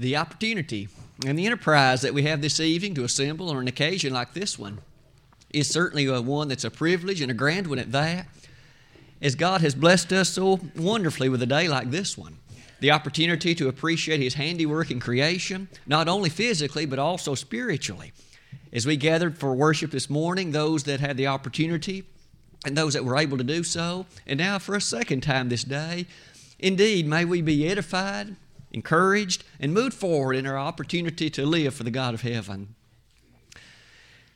the opportunity and the enterprise that we have this evening to assemble on an occasion like this one is certainly a one that's a privilege and a grand one at that. As God has blessed us so wonderfully with a day like this one, the opportunity to appreciate His handiwork in creation, not only physically but also spiritually. As we gathered for worship this morning, those that had the opportunity and those that were able to do so, and now for a second time this day, indeed, may we be edified, encouraged, and moved forward in our opportunity to live for the God of heaven.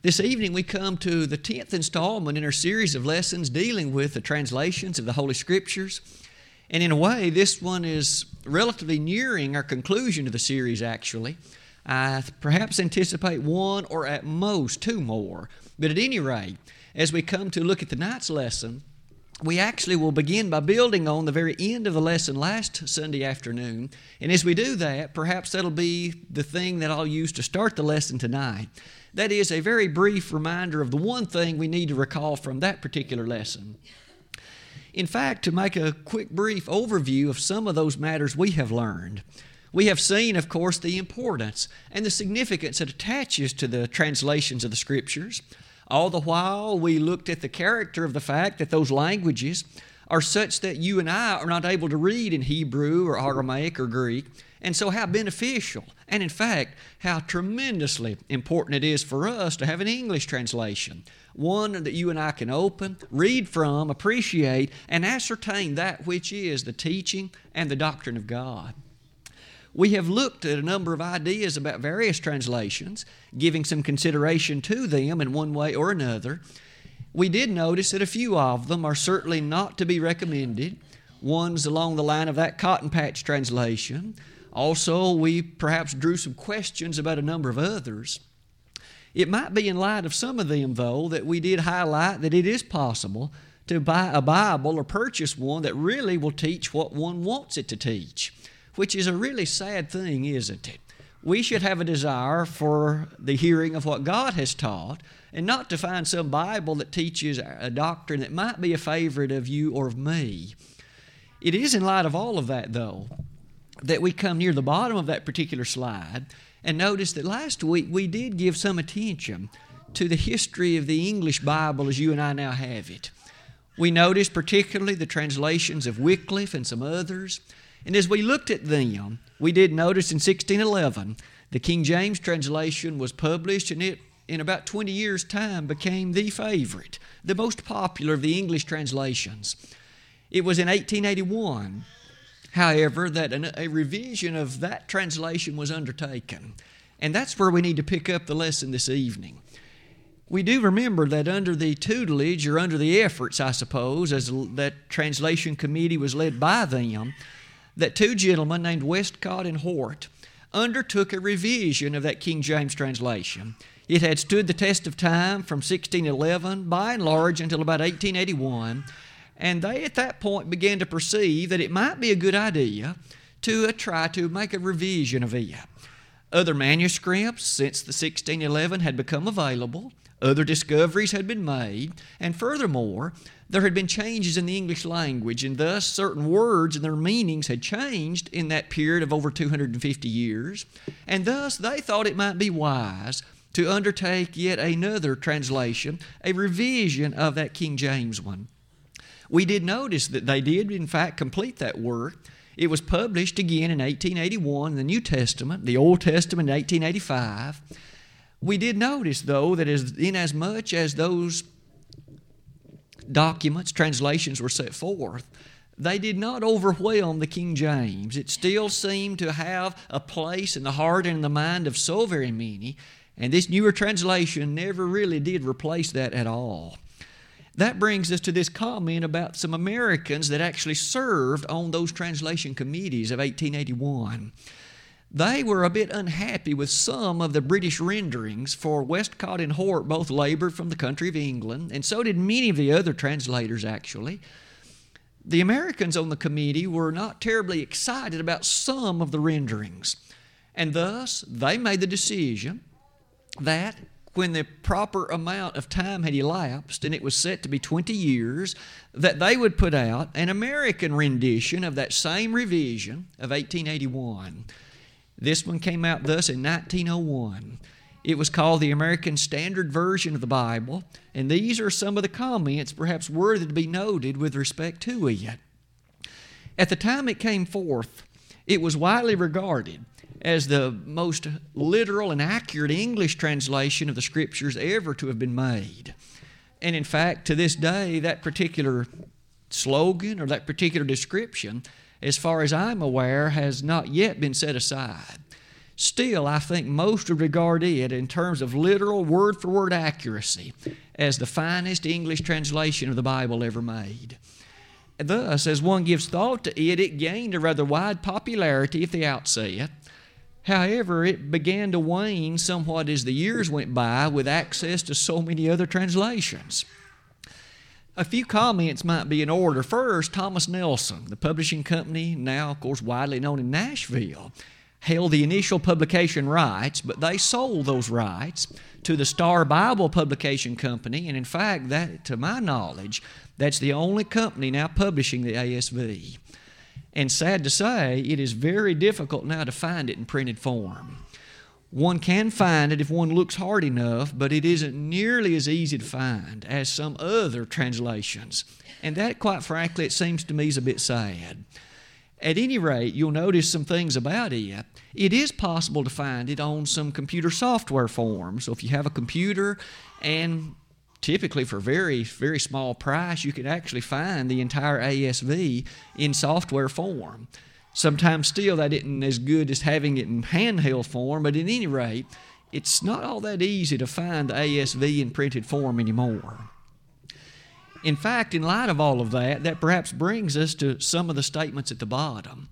This evening, we come to the 10th installment in our series of lessons dealing with the translations of the Holy Scriptures. And in a way, this one is relatively nearing our conclusion of the series, actually. I perhaps anticipate one or at most two more. But at any rate, as we come to look at the night's lesson, we actually will begin by building on the very end of the lesson last Sunday afternoon. And as we do that, perhaps that'll be the thing that I'll use to start the lesson tonight. That is a very brief reminder of the one thing we need to recall from that particular lesson. In fact, to make a quick, brief overview of some of those matters we have learned, we have seen, of course, the importance and the significance that attaches to the translations of the Scriptures. All the while, we looked at the character of the fact that those languages are such that you and I are not able to read in Hebrew or Aramaic or Greek, and so how beneficial and, in fact, how tremendously important it is for us to have an English translation, one that you and I can open, read from, appreciate, and ascertain that which is the teaching and the doctrine of God. We have looked at a number of ideas about various translations, giving some consideration to them in one way or another. We did notice that a few of them are certainly not to be recommended. One's along the line of that Cotton Patch translation. Also, we perhaps drew some questions about a number of others. It might be in light of some of them, though, that we did highlight that it is possible to buy a Bible or purchase one that really will teach what one wants it to teach which is a really sad thing, isn't it? We should have a desire for the hearing of what God has taught and not to find some Bible that teaches a doctrine that might be a favorite of you or of me. It is in light of all of that, though, that we come near the bottom of that particular slide and notice that last week we did give some attention to the history of the English Bible as you and I now have it. We noticed particularly the translations of Wycliffe and some others. And as we looked at them, we did notice in 1611 the King James translation was published and it in about 20 years' time became the favorite, the most popular of the English translations. It was in 1881, however, that an, a revision of that translation was undertaken. And that's where we need to pick up the lesson this evening. We do remember that under the tutelage or under the efforts, I suppose, as that translation committee was led by them, that two gentlemen named Westcott and Hort undertook a revision of that King James translation. It had stood the test of time from 1611 by and large until about 1881, and they at that point began to perceive that it might be a good idea to uh, try to make a revision of it. Other manuscripts since the 1611 had become available, other discoveries had been made, and furthermore, there had been changes in the English language, and thus certain words and their meanings had changed in that period of over 250 years. And thus they thought it might be wise to undertake yet another translation, a revision of that King James one. We did notice that they did, in fact, complete that work. It was published again in 1881 in the New Testament, the Old Testament in 1885. We did notice, though, that as, inasmuch as those documents, translations were set forth, they did not overwhelm the King James. It still seemed to have a place in the heart and in the mind of so very many, and this newer translation never really did replace that at all. That brings us to this comment about some Americans that actually served on those translation committees of 1881 they were a bit unhappy with some of the British renderings, for Westcott and Hort both labored from the country of England, and so did many of the other translators, actually. The Americans on the committee were not terribly excited about some of the renderings, and thus they made the decision that when the proper amount of time had elapsed, and it was set to be 20 years, that they would put out an American rendition of that same revision of 1881. This one came out thus in 1901. It was called the American Standard Version of the Bible, and these are some of the comments perhaps worthy to be noted with respect to it. At the time it came forth, it was widely regarded as the most literal and accurate English translation of the Scriptures ever to have been made. And in fact, to this day, that particular slogan or that particular description, as far as I'm aware, has not yet been set aside. Still, I think most would regard it in terms of literal word for word accuracy as the finest English translation of the Bible ever made. Thus, as one gives thought to it, it gained a rather wide popularity at the outset. However, it began to wane somewhat as the years went by with access to so many other translations. A few comments might be in order. First, Thomas Nelson, the publishing company, now, of course, widely known in Nashville, held the initial publication rights, but they sold those rights to the Star Bible Publication Company, and in fact, that, to my knowledge, that's the only company now publishing the ASV. And sad to say, it is very difficult now to find it in printed form. One can find it if one looks hard enough, but it isn't nearly as easy to find as some other translations. And that, quite frankly, it seems to me is a bit sad. At any rate, you'll notice some things about it. It is possible to find it on some computer software form. So if you have a computer and typically for very very small price you can actually find the entire ASV in software form. Sometimes still that isn't as good as having it in handheld form, but at any rate, it's not all that easy to find the ASV in printed form anymore. In fact, in light of all of that, that perhaps brings us to some of the statements at the bottom.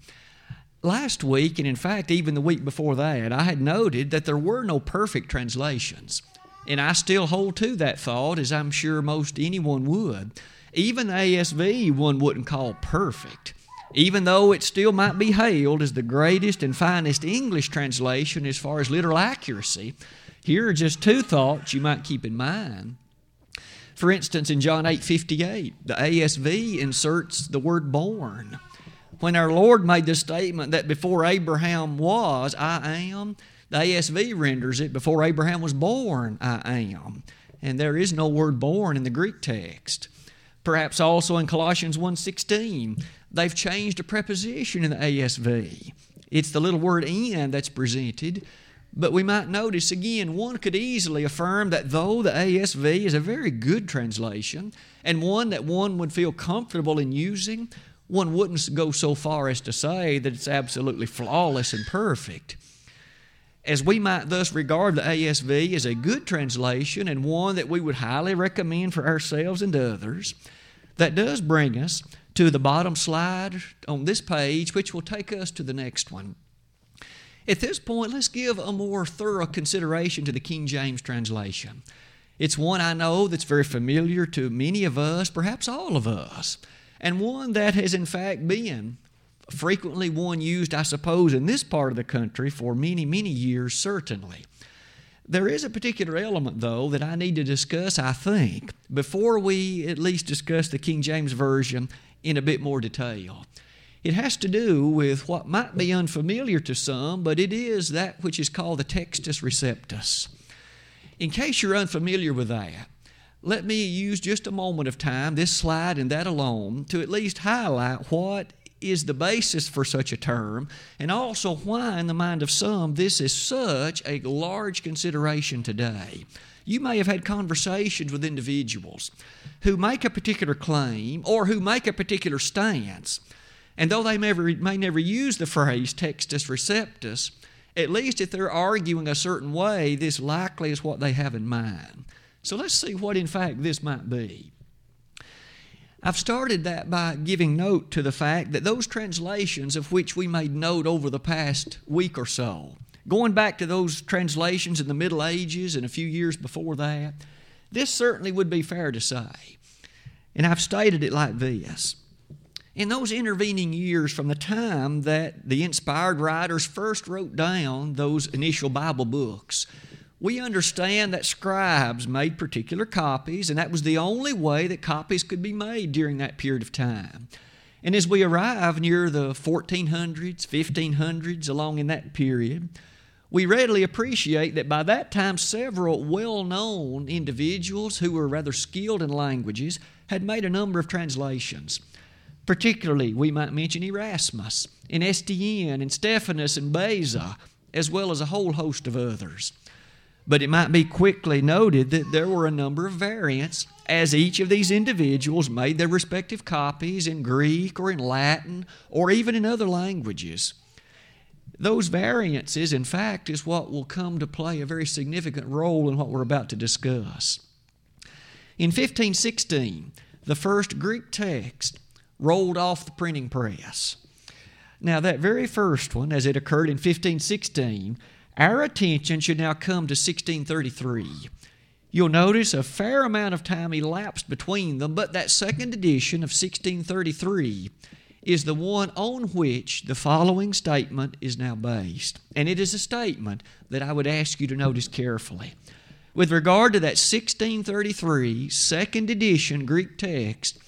Last week, and in fact, even the week before that, I had noted that there were no perfect translations. And I still hold to that thought, as I'm sure most anyone would. Even the ASV one wouldn't call perfect, even though it still might be hailed as the greatest and finest English translation as far as literal accuracy. Here are just two thoughts you might keep in mind. For instance, in John 8 58, the ASV inserts the word born. When our Lord made the statement that before Abraham was, I am, the ASV renders it, before Abraham was born, I am. And there is no word born in the Greek text. Perhaps also in Colossians 1.16, they've changed a preposition in the ASV. It's the little word in that's presented. But we might notice again, one could easily affirm that though the ASV is a very good translation and one that one would feel comfortable in using, one wouldn't go so far as to say that it's absolutely flawless and perfect as we might thus regard the ASV as a good translation and one that we would highly recommend for ourselves and others, that does bring us to the bottom slide on this page, which will take us to the next one. At this point, let's give a more thorough consideration to the King James translation. It's one I know that's very familiar to many of us, perhaps all of us, and one that has in fact been frequently one used, I suppose, in this part of the country for many, many years, certainly. There is a particular element, though, that I need to discuss, I think, before we at least discuss the King James Version in a bit more detail. It has to do with what might be unfamiliar to some, but it is that which is called the Textus Receptus. In case you're unfamiliar with that, let me use just a moment of time, this slide and that alone, to at least highlight what is the basis for such a term, and also why, in the mind of some, this is such a large consideration today. You may have had conversations with individuals who make a particular claim or who make a particular stance, and though they may, may never use the phrase textus receptus, at least if they're arguing a certain way, this likely is what they have in mind. So let's see what, in fact, this might be. I've started that by giving note to the fact that those translations of which we made note over the past week or so, going back to those translations in the Middle Ages and a few years before that, this certainly would be fair to say. And I've stated it like this. In those intervening years from the time that the inspired writers first wrote down those initial Bible books, we understand that scribes made particular copies, and that was the only way that copies could be made during that period of time. And as we arrive near the 1400s, 1500s, along in that period, we readily appreciate that by that time several well known individuals who were rather skilled in languages had made a number of translations. Particularly, we might mention Erasmus, and Estienne, and Stephanus, and Beza, as well as a whole host of others. But it might be quickly noted that there were a number of variants as each of these individuals made their respective copies in Greek or in Latin or even in other languages. Those variances, in fact, is what will come to play a very significant role in what we're about to discuss. In 1516, the first Greek text rolled off the printing press. Now, that very first one, as it occurred in 1516, our attention should now come to 1633. You'll notice a fair amount of time elapsed between them, but that second edition of 1633 is the one on which the following statement is now based. And it is a statement that I would ask you to notice carefully. With regard to that 1633 second edition Greek text,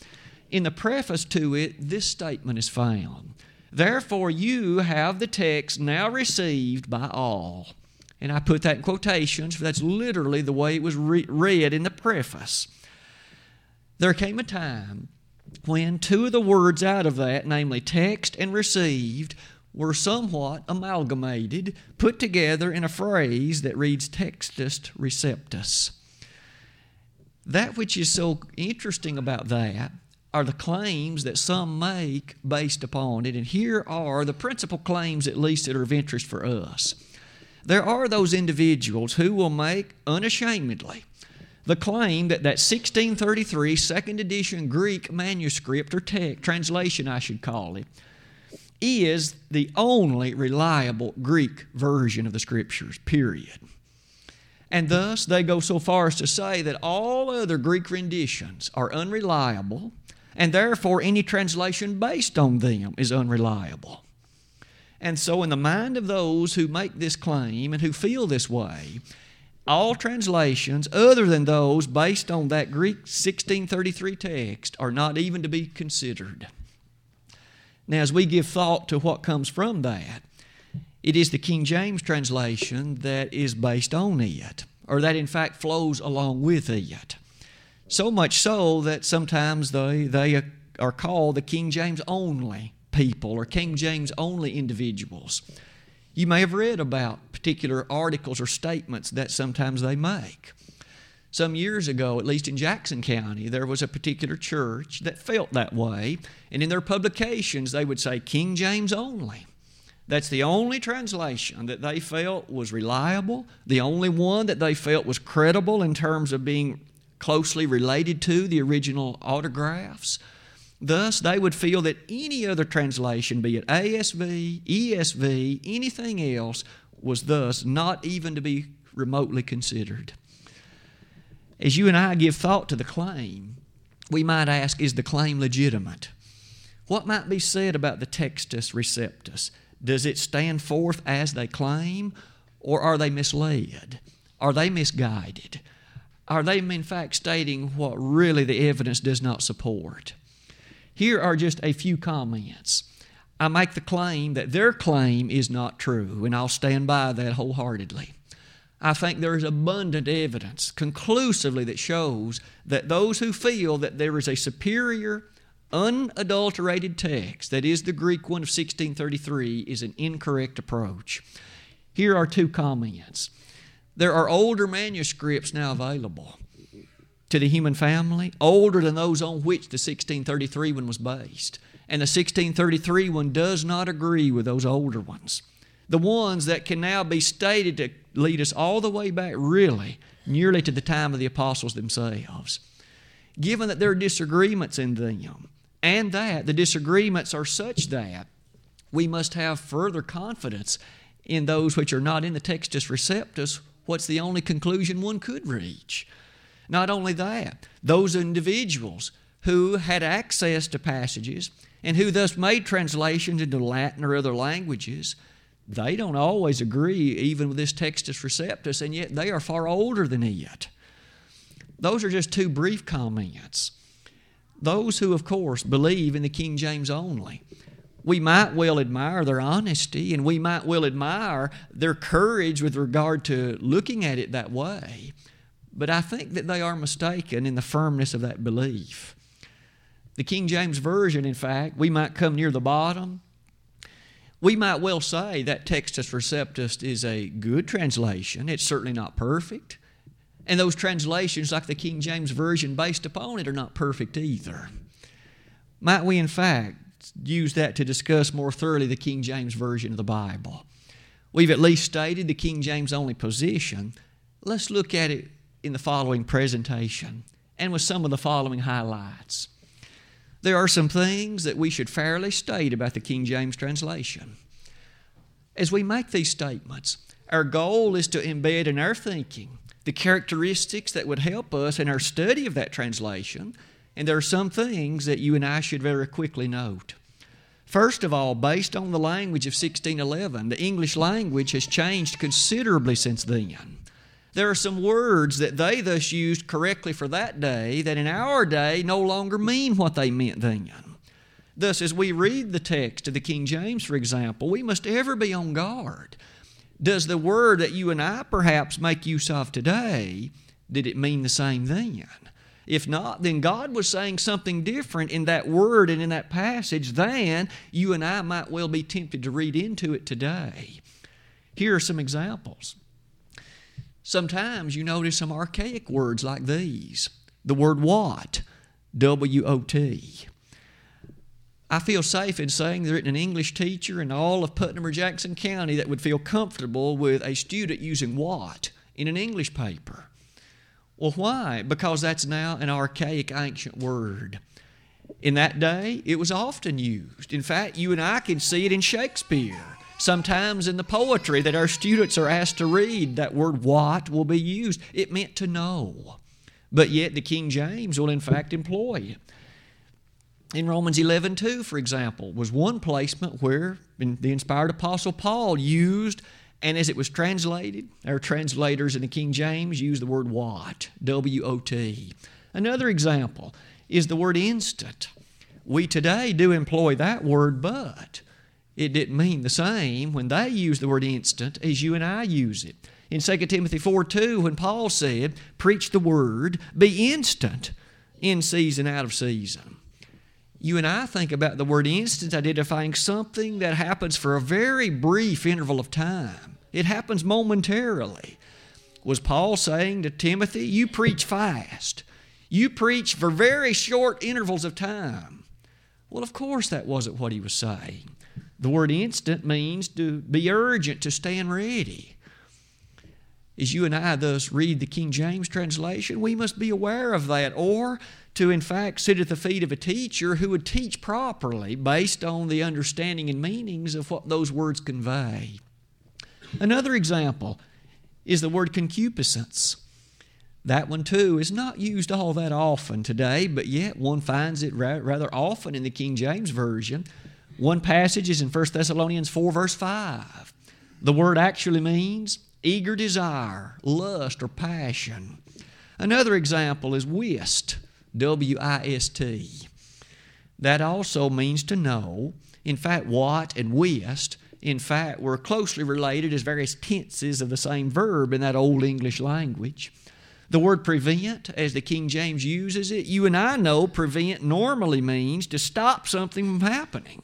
in the preface to it, this statement is found. Therefore, you have the text now received by all. And I put that in quotations, that's literally the way it was re- read in the preface. There came a time when two of the words out of that, namely text and received, were somewhat amalgamated, put together in a phrase that reads textus receptus. That which is so interesting about that are the claims that some make based upon it, and here are the principal claims, at least, that are of interest for us. There are those individuals who will make unashamedly the claim that that 1633 second edition Greek manuscript or text, translation, I should call it, is the only reliable Greek version of the Scriptures, period. And thus, they go so far as to say that all other Greek renditions are unreliable, and therefore any translation based on them is unreliable. And so, in the mind of those who make this claim and who feel this way, all translations other than those based on that Greek 1633 text are not even to be considered. Now, as we give thought to what comes from that, it is the King James translation that is based on it, or that in fact flows along with it. So much so that sometimes they, they are called the King James only people or King James only individuals. You may have read about particular articles or statements that sometimes they make. Some years ago, at least in Jackson County, there was a particular church that felt that way, and in their publications they would say King James only. That's the only translation that they felt was reliable, the only one that they felt was credible in terms of being closely related to the original autographs. Thus, they would feel that any other translation, be it ASV, ESV, anything else, was thus not even to be remotely considered. As you and I give thought to the claim, we might ask is the claim legitimate? What might be said about the Textus Receptus? Does it stand forth as they claim, or are they misled? Are they misguided? Are they, in fact, stating what really the evidence does not support? Here are just a few comments. I make the claim that their claim is not true, and I'll stand by that wholeheartedly. I think there is abundant evidence conclusively that shows that those who feel that there is a superior, unadulterated text, that is the Greek one of 1633, is an incorrect approach. Here are two comments. There are older manuscripts now available to the human family, older than those on which the 1633 one was based. And the 1633 one does not agree with those older ones. The ones that can now be stated to lead us all the way back, really, nearly to the time of the apostles themselves. Given that there are disagreements in them, and that the disagreements are such that we must have further confidence in those which are not in the Textus Receptus, what's the only conclusion one could reach? Not only that, those individuals who had access to passages and who thus made translations into Latin or other languages, they don't always agree even with this Textus Receptus, and yet they are far older than it. Those are just two brief comments. those who, of course, believe in the King James only. We might well admire their honesty and we might well admire their courage with regard to looking at it that way. But I think that they are mistaken in the firmness of that belief. The King James Version, in fact, we might come near the bottom. We might well say that Textus Receptus is a good translation. It's certainly not perfect. And those translations, like the King James Version based upon it, are not perfect either. Might we, in fact, use that to discuss more thoroughly the King James Version of the Bible? We've at least stated the King James only position. Let's look at it in the following presentation and with some of the following highlights. There are some things that we should fairly state about the King James translation. As we make these statements, our goal is to embed in our thinking the characteristics that would help us in our study of that translation, and there are some things that you and I should very quickly note. First of all, based on the language of 1611, the English language has changed considerably since then. There are some words that they thus used correctly for that day that in our day no longer mean what they meant then. Thus, as we read the text of the King James, for example, we must ever be on guard. Does the word that you and I perhaps make use of today, did it mean the same then? If not, then God was saying something different in that word and in that passage than you and I might well be tempted to read into it today. Here are some examples. Sometimes you notice some archaic words like these. The word wot, W O T. I feel safe in saying there isn't an English teacher in all of Putnam or Jackson County that would feel comfortable with a student using wot in an English paper. Well, why? Because that's now an archaic, ancient word. In that day, it was often used. In fact, you and I can see it in Shakespeare. Sometimes in the poetry that our students are asked to read, that word wot will be used. It meant to know. But yet the King James will in fact employ. In Romans 11 2, for example, was one placement where the inspired apostle Paul used, and as it was translated, our translators in the King James used the word wot, W O T. Another example is the word instant. We today do employ that word, but it didn't mean the same when they used the word instant as you and I use it. In 2 Timothy 4 2, when Paul said, Preach the word, be instant in season, out of season. You and I think about the word instant identifying something that happens for a very brief interval of time. It happens momentarily. Was Paul saying to Timothy, You preach fast, you preach for very short intervals of time? Well, of course, that wasn't what he was saying. The word instant means to be urgent, to stand ready. As you and I thus read the King James translation, we must be aware of that, or to in fact sit at the feet of a teacher who would teach properly based on the understanding and meanings of what those words convey. Another example is the word concupiscence. That one, too, is not used all that often today, but yet one finds it rather often in the King James Version. One passage is in 1 Thessalonians 4, verse 5. The word actually means eager desire, lust, or passion. Another example is wist, W I S T. That also means to know. In fact, wot and wist, in fact, were closely related as various tenses of the same verb in that Old English language. The word prevent, as the King James uses it, you and I know prevent normally means to stop something from happening.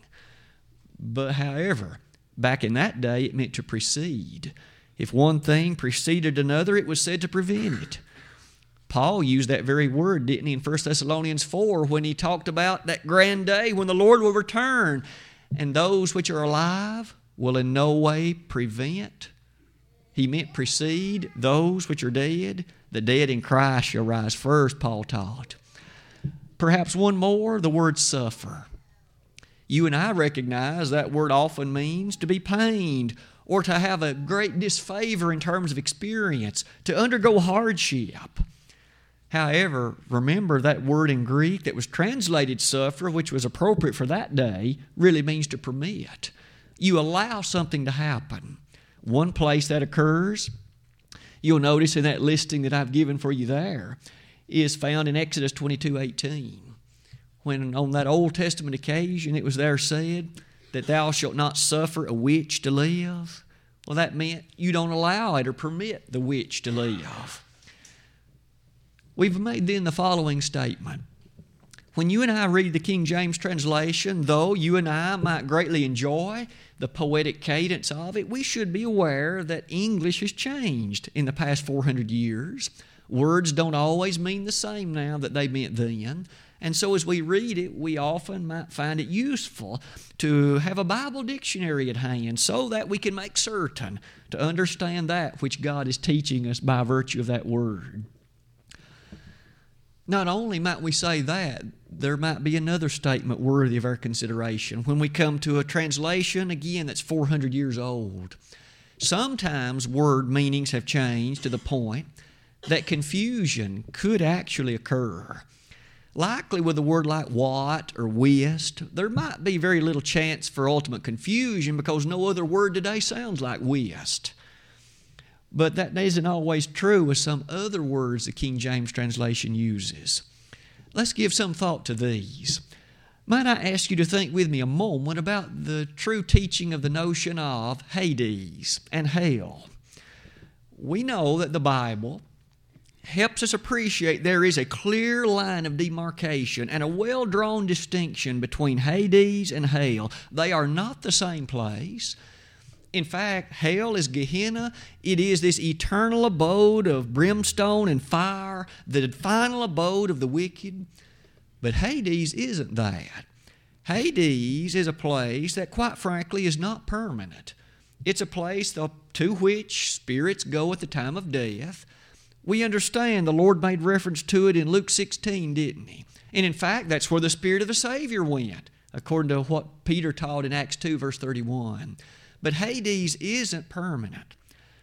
But however, back in that day, it meant to precede. If one thing preceded another, it was said to prevent it. Paul used that very word, didn't he, in 1 Thessalonians 4 when he talked about that grand day when the Lord will return and those which are alive will in no way prevent. He meant precede those which are dead. The dead in Christ shall rise first, Paul taught. Perhaps one more, the word suffer. You and I recognize that word often means to be pained or to have a great disfavor in terms of experience, to undergo hardship. However, remember that word in Greek that was translated suffer, which was appropriate for that day, really means to permit. You allow something to happen. One place that occurs, you'll notice in that listing that I've given for you there, is found in Exodus 22 18 when on that Old Testament occasion it was there said that thou shalt not suffer a witch to live? Well, that meant you don't allow it or permit the witch to live. We've made then the following statement. When you and I read the King James translation, though you and I might greatly enjoy the poetic cadence of it, we should be aware that English has changed in the past 400 years. Words don't always mean the same now that they meant then. And so, as we read it, we often might find it useful to have a Bible dictionary at hand so that we can make certain to understand that which God is teaching us by virtue of that word. Not only might we say that, there might be another statement worthy of our consideration. When we come to a translation, again, that's 400 years old, sometimes word meanings have changed to the point that confusion could actually occur. Likely with a word like wot or wist, there might be very little chance for ultimate confusion because no other word today sounds like wist. But that isn't always true with some other words the King James translation uses. Let's give some thought to these. Might I ask you to think with me a moment about the true teaching of the notion of Hades and hell? We know that the Bible helps us appreciate there is a clear line of demarcation and a well drawn distinction between Hades and hell. They are not the same place. In fact, hell is Gehenna. It is this eternal abode of brimstone and fire, the final abode of the wicked. But Hades isn't that. Hades is a place that, quite frankly, is not permanent. It's a place to which spirits go at the time of death. We understand the Lord made reference to it in Luke 16, didn't He? And in fact, that's where the Spirit of the Savior went, according to what Peter taught in Acts 2, verse 31. But Hades isn't permanent.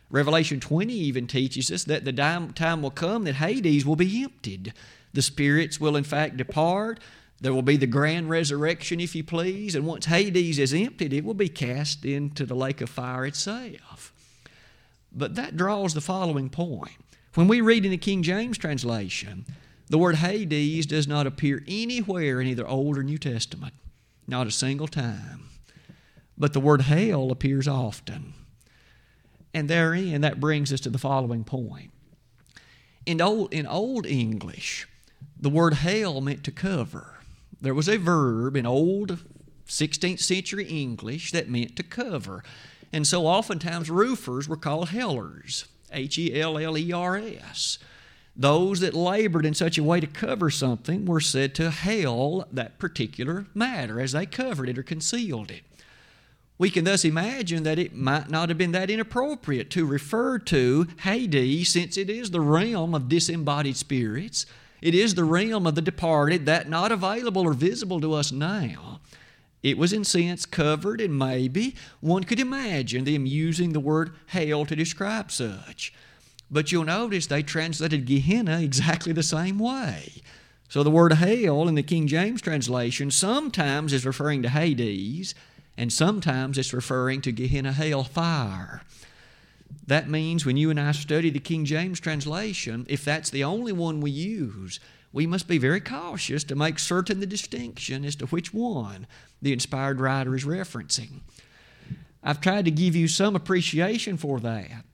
Revelation 20 even teaches us that the time will come that Hades will be emptied. The spirits will, in fact, depart. There will be the grand resurrection, if you please, and once Hades is emptied, it will be cast into the lake of fire itself. But that draws the following point. When we read in the King James translation, the word Hades does not appear anywhere in either Old or New Testament, not a single time. But the word hell appears often. And therein, that brings us to the following point. In old, in old English, the word hell meant to cover. There was a verb in old 16th century English that meant to cover. And so oftentimes roofers were called hellers, H E L L E R S. Those that labored in such a way to cover something were said to hell that particular matter as they covered it or concealed it. We can thus imagine that it might not have been that inappropriate to refer to Hades, since it is the realm of disembodied spirits. It is the realm of the departed, that not available or visible to us now. It was in sense covered, and maybe one could imagine them using the word hell to describe such. But you'll notice they translated Gehenna exactly the same way. So the word hell in the King James translation sometimes is referring to Hades, and sometimes it's referring to Gehenna hell fire. That means when you and I study the King James translation, if that's the only one we use, we must be very cautious to make certain the distinction as to which one the inspired writer is referencing. I've tried to give you some appreciation for that,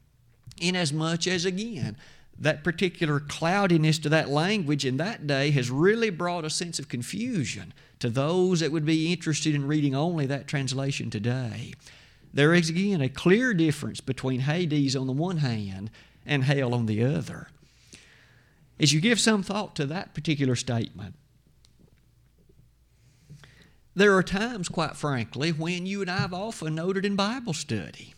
inasmuch as, again, that particular cloudiness to that language in that day has really brought a sense of confusion to those that would be interested in reading only that translation today. There is again a clear difference between Hades on the one hand and hell on the other. As you give some thought to that particular statement, there are times, quite frankly, when you and I have often noted in Bible study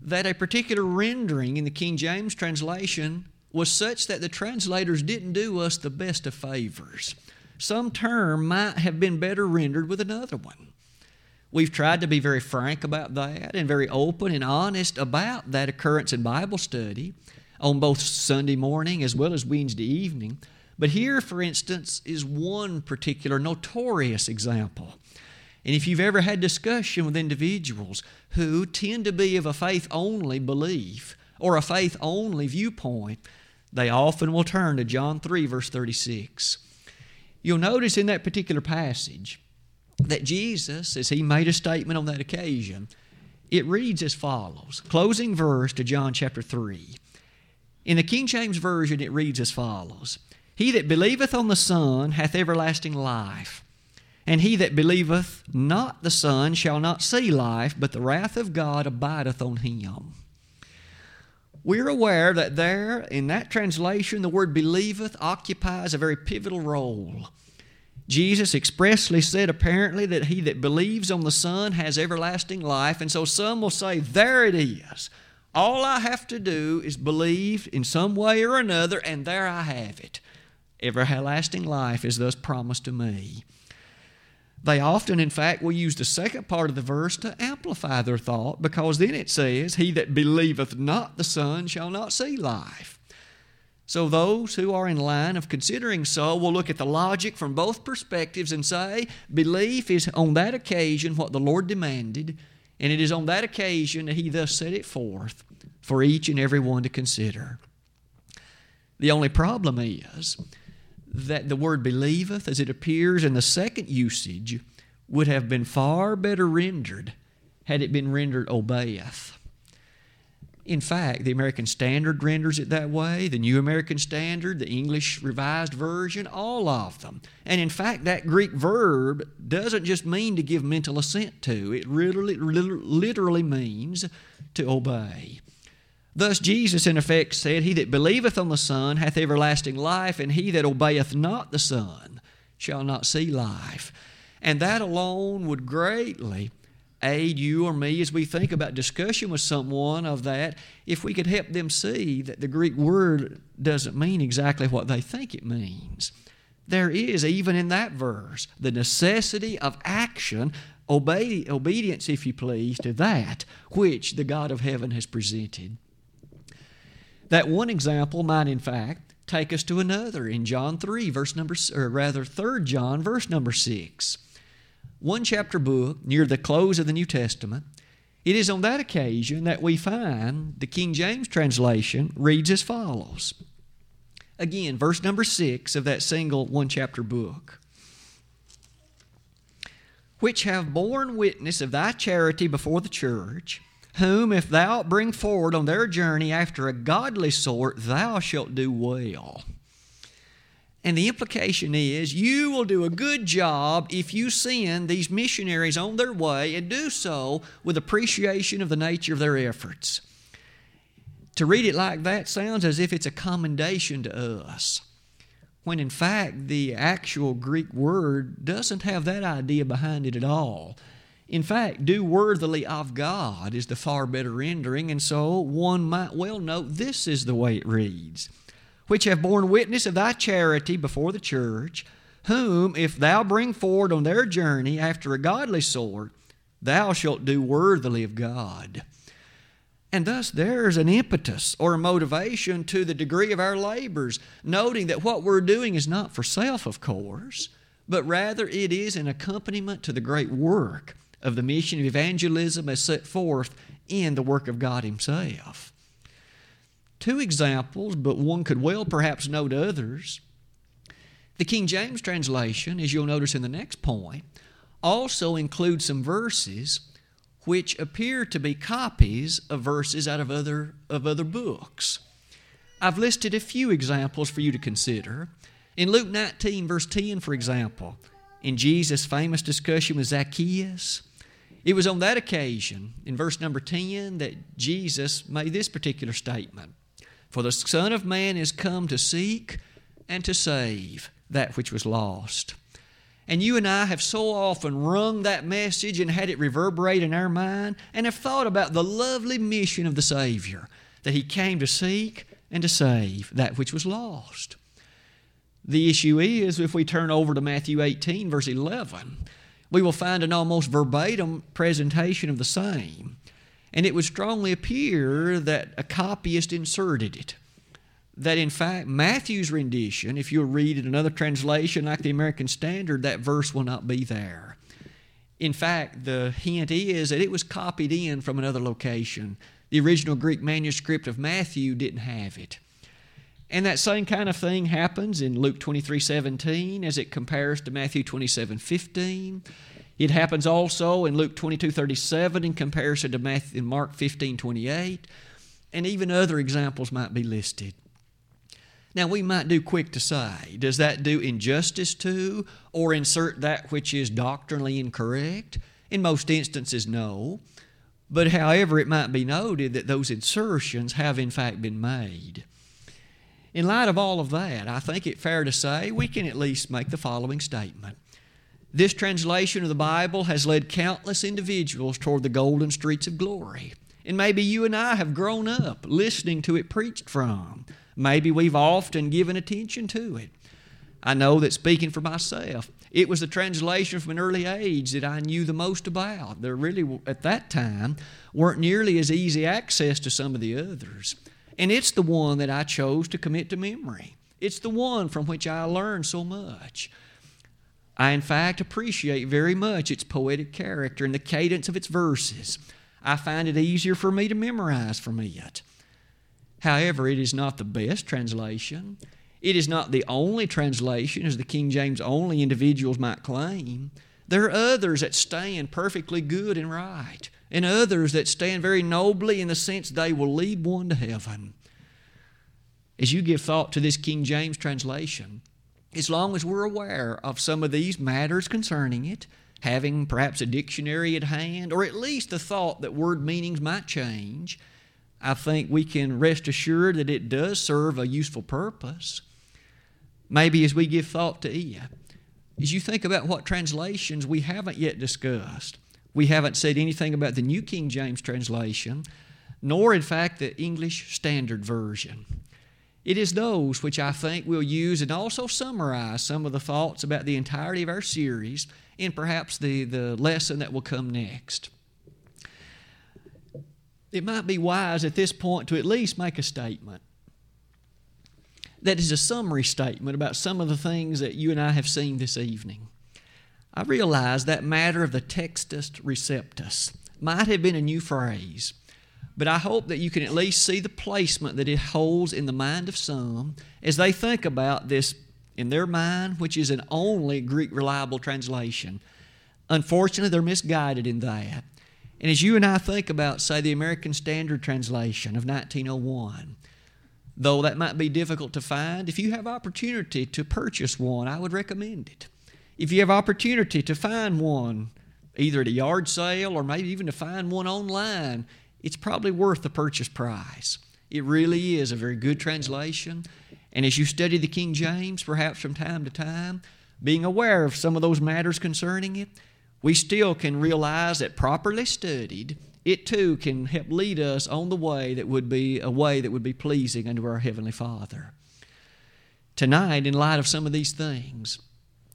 that a particular rendering in the King James translation was such that the translators didn't do us the best of favors. Some term might have been better rendered with another one. We've tried to be very frank about that and very open and honest about that occurrence in Bible study on both Sunday morning as well as Wednesday evening. But here, for instance, is one particular notorious example. And if you've ever had discussion with individuals who tend to be of a faith only belief or a faith only viewpoint, they often will turn to John 3, verse 36. You'll notice in that particular passage that Jesus, as he made a statement on that occasion, it reads as follows closing verse to John chapter 3. In the King James Version, it reads as follows He that believeth on the Son hath everlasting life. And he that believeth not the Son shall not see life, but the wrath of God abideth on him. We're aware that there, in that translation, the word believeth occupies a very pivotal role. Jesus expressly said, apparently, that he that believes on the Son has everlasting life. And so some will say, There it is. All I have to do is believe in some way or another, and there I have it. Everlasting life is thus promised to me. They often, in fact, will use the second part of the verse to amplify their thought because then it says, He that believeth not the Son shall not see life. So those who are in line of considering so will look at the logic from both perspectives and say, Belief is on that occasion what the Lord demanded, and it is on that occasion that He thus set it forth for each and every one to consider. The only problem is that the word believeth, as it appears in the second usage, would have been far better rendered had it been rendered obeyeth. In fact, the American Standard renders it that way, the New American Standard, the English Revised Version, all of them. And in fact, that Greek verb doesn't just mean to give mental assent to, it literally, literally means to obey. Thus Jesus in effect said, He that believeth on the Son hath everlasting life, and he that obeyeth not the Son shall not see life. And that alone would greatly aid you or me as we think about discussion with someone of that, if we could help them see that the Greek word doesn't mean exactly what they think it means. There is, even in that verse, the necessity of action, obey, obedience, if you please, to that which the God of heaven has presented. That one example might, in fact, take us to another in John 3, verse number, or rather, 3 John, verse number 6. One chapter book near the close of the New Testament. It is on that occasion that we find the King James translation reads as follows. Again, verse number 6 of that single one chapter book. Which have borne witness of thy charity before the church whom if thou bring forward on their journey after a godly sort, thou shalt do well. And the implication is you will do a good job if you send these missionaries on their way and do so with appreciation of the nature of their efforts. To read it like that sounds as if it's a commendation to us, when in fact the actual Greek word doesn't have that idea behind it at all. In fact, do worthily of God is the far better rendering, and so one might well note this is the way it reads Which have borne witness of thy charity before the church, whom, if thou bring forward on their journey after a godly sort, thou shalt do worthily of God. And thus there's an impetus or a motivation to the degree of our labors, noting that what we're doing is not for self, of course, but rather it is an accompaniment to the great work of the mission of evangelism as set forth in the work of God Himself. Two examples, but one could well perhaps note others. The King James translation, as you'll notice in the next point, also includes some verses which appear to be copies of verses out of other, of other books. I've listed a few examples for you to consider. In Luke 19, verse 10, for example, in Jesus' famous discussion with Zacchaeus, it was on that occasion, in verse number 10, that Jesus made this particular statement For the Son of Man is come to seek and to save that which was lost. And you and I have so often rung that message and had it reverberate in our mind and have thought about the lovely mission of the Savior that He came to seek and to save that which was lost. The issue is, if we turn over to Matthew 18, verse 11, we will find an almost verbatim presentation of the same. And it would strongly appear that a copyist inserted it. That in fact, Matthew's rendition, if you'll read in another translation like the American Standard, that verse will not be there. In fact, the hint is that it was copied in from another location. The original Greek manuscript of Matthew didn't have it. And that same kind of thing happens in Luke 23 17 as it compares to Matthew 27 15. It happens also in Luke 22 37 in comparison to Matthew, Mark 15 28. And even other examples might be listed. Now, we might do quick to say, does that do injustice to or insert that which is doctrinally incorrect? In most instances, no. But however, it might be noted that those insertions have in fact been made. In light of all of that, I think it fair to say we can at least make the following statement. This translation of the Bible has led countless individuals toward the golden streets of glory. And maybe you and I have grown up listening to it preached from. Maybe we've often given attention to it. I know that speaking for myself, it was the translation from an early age that I knew the most about. There really, at that time, weren't nearly as easy access to some of the others. And it's the one that I chose to commit to memory. It's the one from which I learned so much. I, in fact, appreciate very much its poetic character and the cadence of its verses. I find it easier for me to memorize from it. However, it is not the best translation. It is not the only translation, as the King James only individuals might claim. There are others that stand perfectly good and right and others that stand very nobly in the sense they will lead one to heaven. As you give thought to this King James translation, as long as we're aware of some of these matters concerning it, having perhaps a dictionary at hand, or at least the thought that word meanings might change, I think we can rest assured that it does serve a useful purpose. Maybe as we give thought to it, as you think about what translations we haven't yet discussed, we haven't said anything about the New King James translation, nor, in fact, the English Standard Version. It is those which I think we'll use and also summarize some of the thoughts about the entirety of our series in perhaps the, the lesson that will come next. It might be wise at this point to at least make a statement that is a summary statement about some of the things that you and I have seen this evening. I realize that matter of the textus receptus might have been a new phrase, but I hope that you can at least see the placement that it holds in the mind of some as they think about this in their mind, which is an only Greek reliable translation. Unfortunately, they're misguided in that. And as you and I think about, say, the American Standard Translation of 1901, though that might be difficult to find, if you have opportunity to purchase one, I would recommend it. If you have opportunity to find one, either at a yard sale or maybe even to find one online, it's probably worth the purchase price. It really is a very good translation. And as you study the King James, perhaps from time to time, being aware of some of those matters concerning it, we still can realize that properly studied, it too can help lead us on the way that would be a way that would be pleasing unto our Heavenly Father. Tonight, in light of some of these things,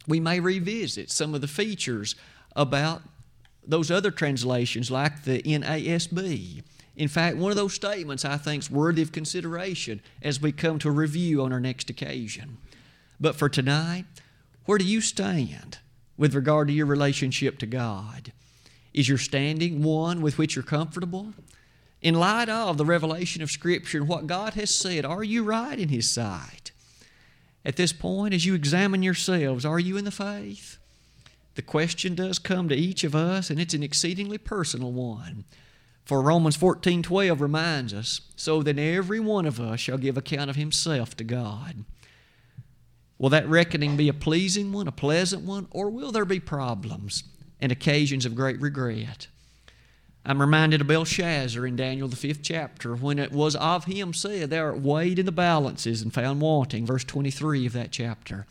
we may revisit some of the features about those other translations like the NASB. In fact, one of those statements I think is worthy of consideration as we come to review on our next occasion. But for tonight, where do you stand with regard to your relationship to God? Is your standing one with which you're comfortable? In light of the revelation of Scripture and what God has said, are you right in His sight? At this point, as you examine yourselves, are you in the faith? The question does come to each of us, and it's an exceedingly personal one. For Romans 14 12 reminds us, so that every one of us shall give account of himself to God. Will that reckoning be a pleasing one, a pleasant one, or will there be problems and occasions of great regret? I'm reminded of Belshazzar in Daniel, the fifth chapter, when it was of him said, Thou art weighed in the balances and found wanting, verse 23 of that chapter.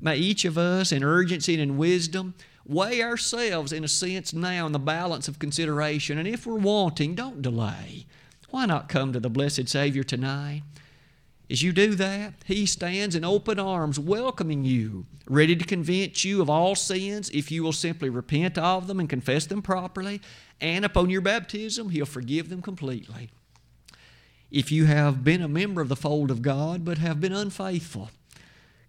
May each of us, in urgency and in wisdom, weigh ourselves, in a sense, now in the balance of consideration. And if we're wanting, don't delay. Why not come to the blessed Savior tonight? As you do that, He stands in open arms, welcoming you, ready to convince you of all sins if you will simply repent of them and confess them properly. And upon your baptism, He'll forgive them completely. If you have been a member of the fold of God but have been unfaithful,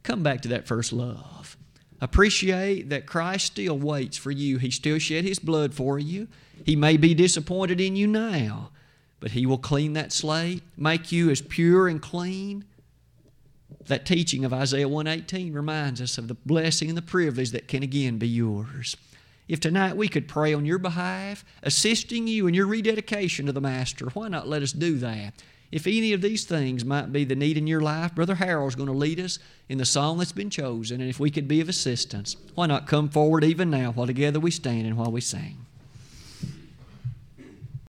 come back to that first love. Appreciate that Christ still waits for you. He still shed His blood for you. He may be disappointed in you now but He will clean that slate, make you as pure and clean that teaching of Isaiah 118 reminds us of the blessing and the privilege that can again be yours. If tonight we could pray on your behalf, assisting you in your rededication to the Master, why not let us do that? If any of these things might be the need in your life, Brother Harold's going to lead us in the song that's been chosen, and if we could be of assistance, why not come forward even now while together we stand and while we sing?